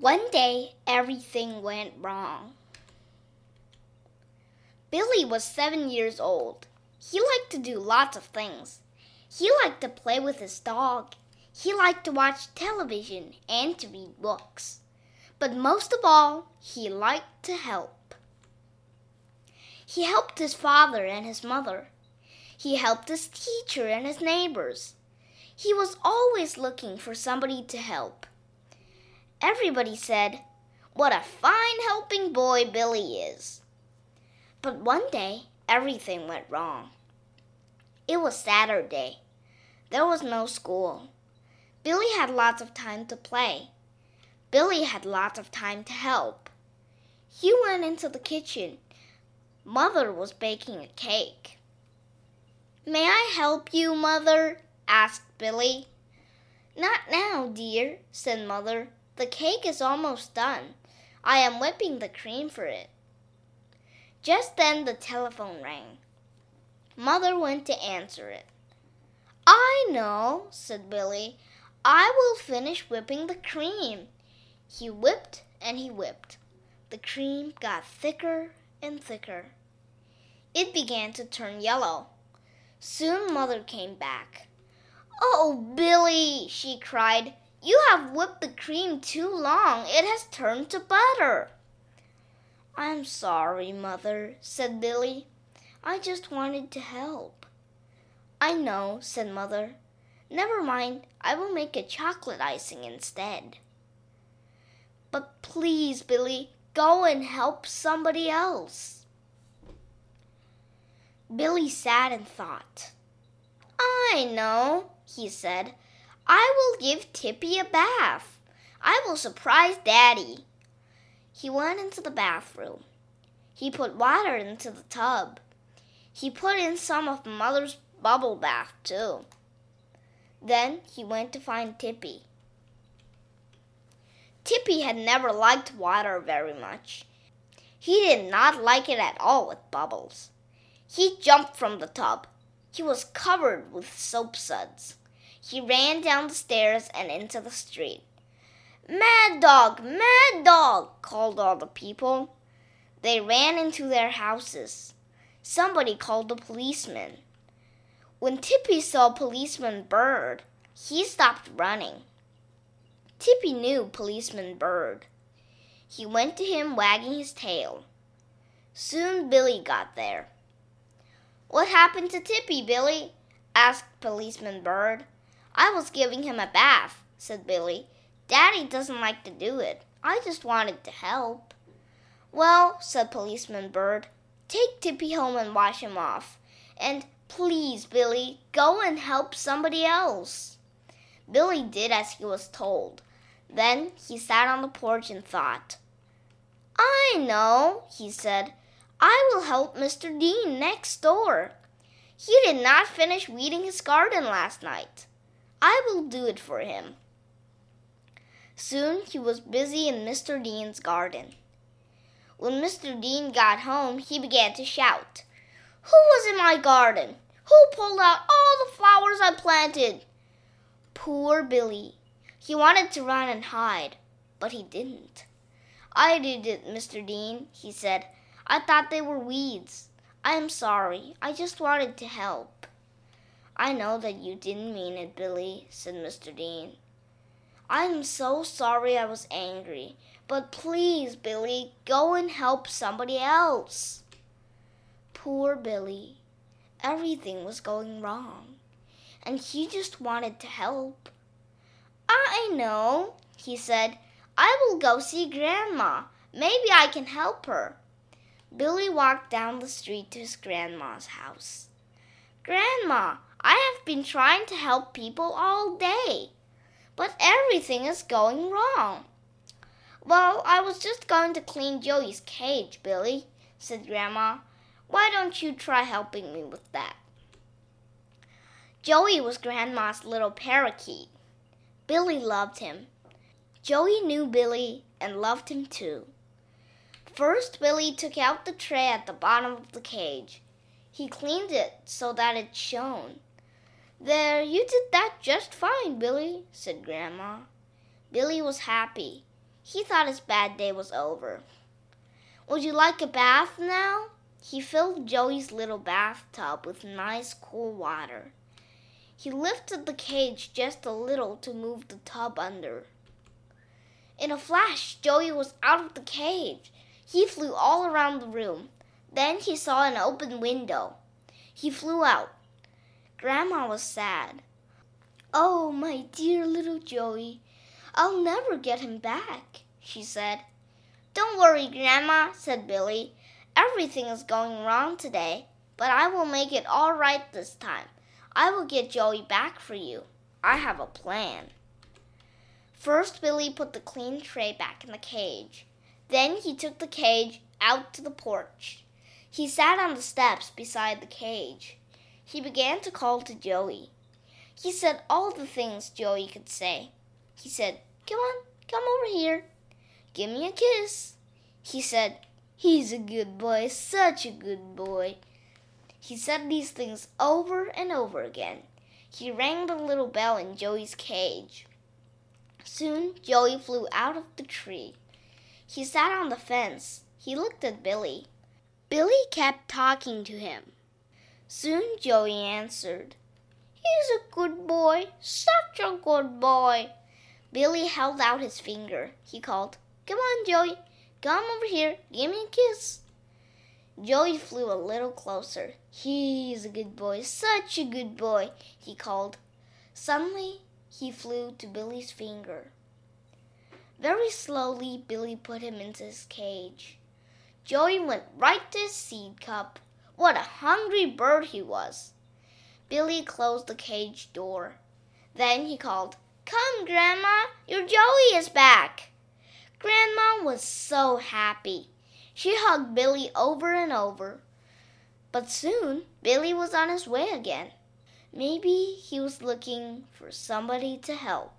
One day, everything went wrong. Billy was seven years old. He liked to do lots of things. He liked to play with his dog. He liked to watch television and to read books. But most of all, he liked to help. He helped his father and his mother. He helped his teacher and his neighbors. He was always looking for somebody to help. Everybody said, What a fine helping boy Billy is. But one day, everything went wrong. It was Saturday. There was no school. Billy had lots of time to play. Billy had lots of time to help. He went into the kitchen. Mother was baking a cake. May I help you, Mother? asked Billy. Not now, dear, said Mother. The cake is almost done. I am whipping the cream for it. Just then the telephone rang. Mother went to answer it. I know, said Billy. I will finish whipping the cream. He whipped and he whipped. The cream got thicker and thicker. It began to turn yellow. Soon Mother came back. Oh, Billy, she cried, you have whipped the cream too long. It has turned to butter. I'm sorry, Mother, said Billy. I just wanted to help. I know, said Mother. Never mind, I will make a chocolate icing instead. But please, Billy, go and help somebody else. Billy sat and thought. I know, he said. I will give Tippy a bath. I will surprise Daddy. He went into the bathroom. He put water into the tub. He put in some of Mother's bubble bath, too. Then he went to find Tippy. Tippy had never liked water very much. He did not like it at all with bubbles. He jumped from the tub. He was covered with soap suds. He ran down the stairs and into the street. Mad dog! Mad dog! called all the people. They ran into their houses. Somebody called the policeman. When Tippy saw Policeman Bird, he stopped running. Tippy knew Policeman Bird. He went to him wagging his tail. Soon Billy got there. What happened to Tippy, Billy? asked Policeman Bird. I was giving him a bath, said Billy. Daddy doesn't like to do it. I just wanted to help. Well, said Policeman Bird, take Tippy home and wash him off. And please, Billy, go and help somebody else. Billy did as he was told. Then he sat on the porch and thought. I know, he said. I will help Mr. Dean next door. He did not finish weeding his garden last night. I will do it for him. Soon he was busy in Mr. Dean's garden. When Mr. Dean got home, he began to shout, Who was in my garden? Who pulled out all the flowers I planted? Poor Billy. He wanted to run and hide, but he didn't. I did it, Mr. Dean, he said. I thought they were weeds. I am sorry. I just wanted to help. I know that you didn't mean it, Billy, said Mr. Dean. I am so sorry I was angry. But please, Billy, go and help somebody else. Poor Billy. Everything was going wrong, and he just wanted to help. I know, he said. I will go see Grandma. Maybe I can help her. Billy walked down the street to his grandma's house. Grandma, I have been trying to help people all day, but everything is going wrong. Well, I was just going to clean Joey's cage, Billy, said Grandma. Why don't you try helping me with that? Joey was Grandma's little parakeet. Billy loved him. Joey knew Billy and loved him too. First, Billy took out the tray at the bottom of the cage. He cleaned it so that it shone. There, you did that just fine, Billy, said Grandma. Billy was happy. He thought his bad day was over. Would you like a bath now? He filled Joey's little bathtub with nice cool water. He lifted the cage just a little to move the tub under. In a flash, Joey was out of the cage. He flew all around the room. Then he saw an open window. He flew out. Grandma was sad. Oh, my dear little Joey, I'll never get him back, she said. Don't worry, Grandma, said Billy. Everything is going wrong today, but I will make it all right this time. I will get Joey back for you. I have a plan. First, Billy put the clean tray back in the cage. Then he took the cage out to the porch. He sat on the steps beside the cage. He began to call to Joey. He said all the things Joey could say. He said, Come on, come over here. Give me a kiss. He said, He's a good boy, such a good boy. He said these things over and over again. He rang the little bell in Joey's cage. Soon Joey flew out of the tree. He sat on the fence. He looked at Billy. Billy kept talking to him. Soon Joey answered, He's a good boy, such a good boy. Billy held out his finger. He called, Come on, Joey, come over here, give me a kiss. Joey flew a little closer. He's a good boy, such a good boy, he called. Suddenly, he flew to Billy's finger. Very slowly, Billy put him into his cage. Joey went right to his seed cup. What a hungry bird he was! Billy closed the cage door. Then he called, Come, Grandma, your Joey is back. Grandma was so happy. She hugged Billy over and over. But soon Billy was on his way again. Maybe he was looking for somebody to help.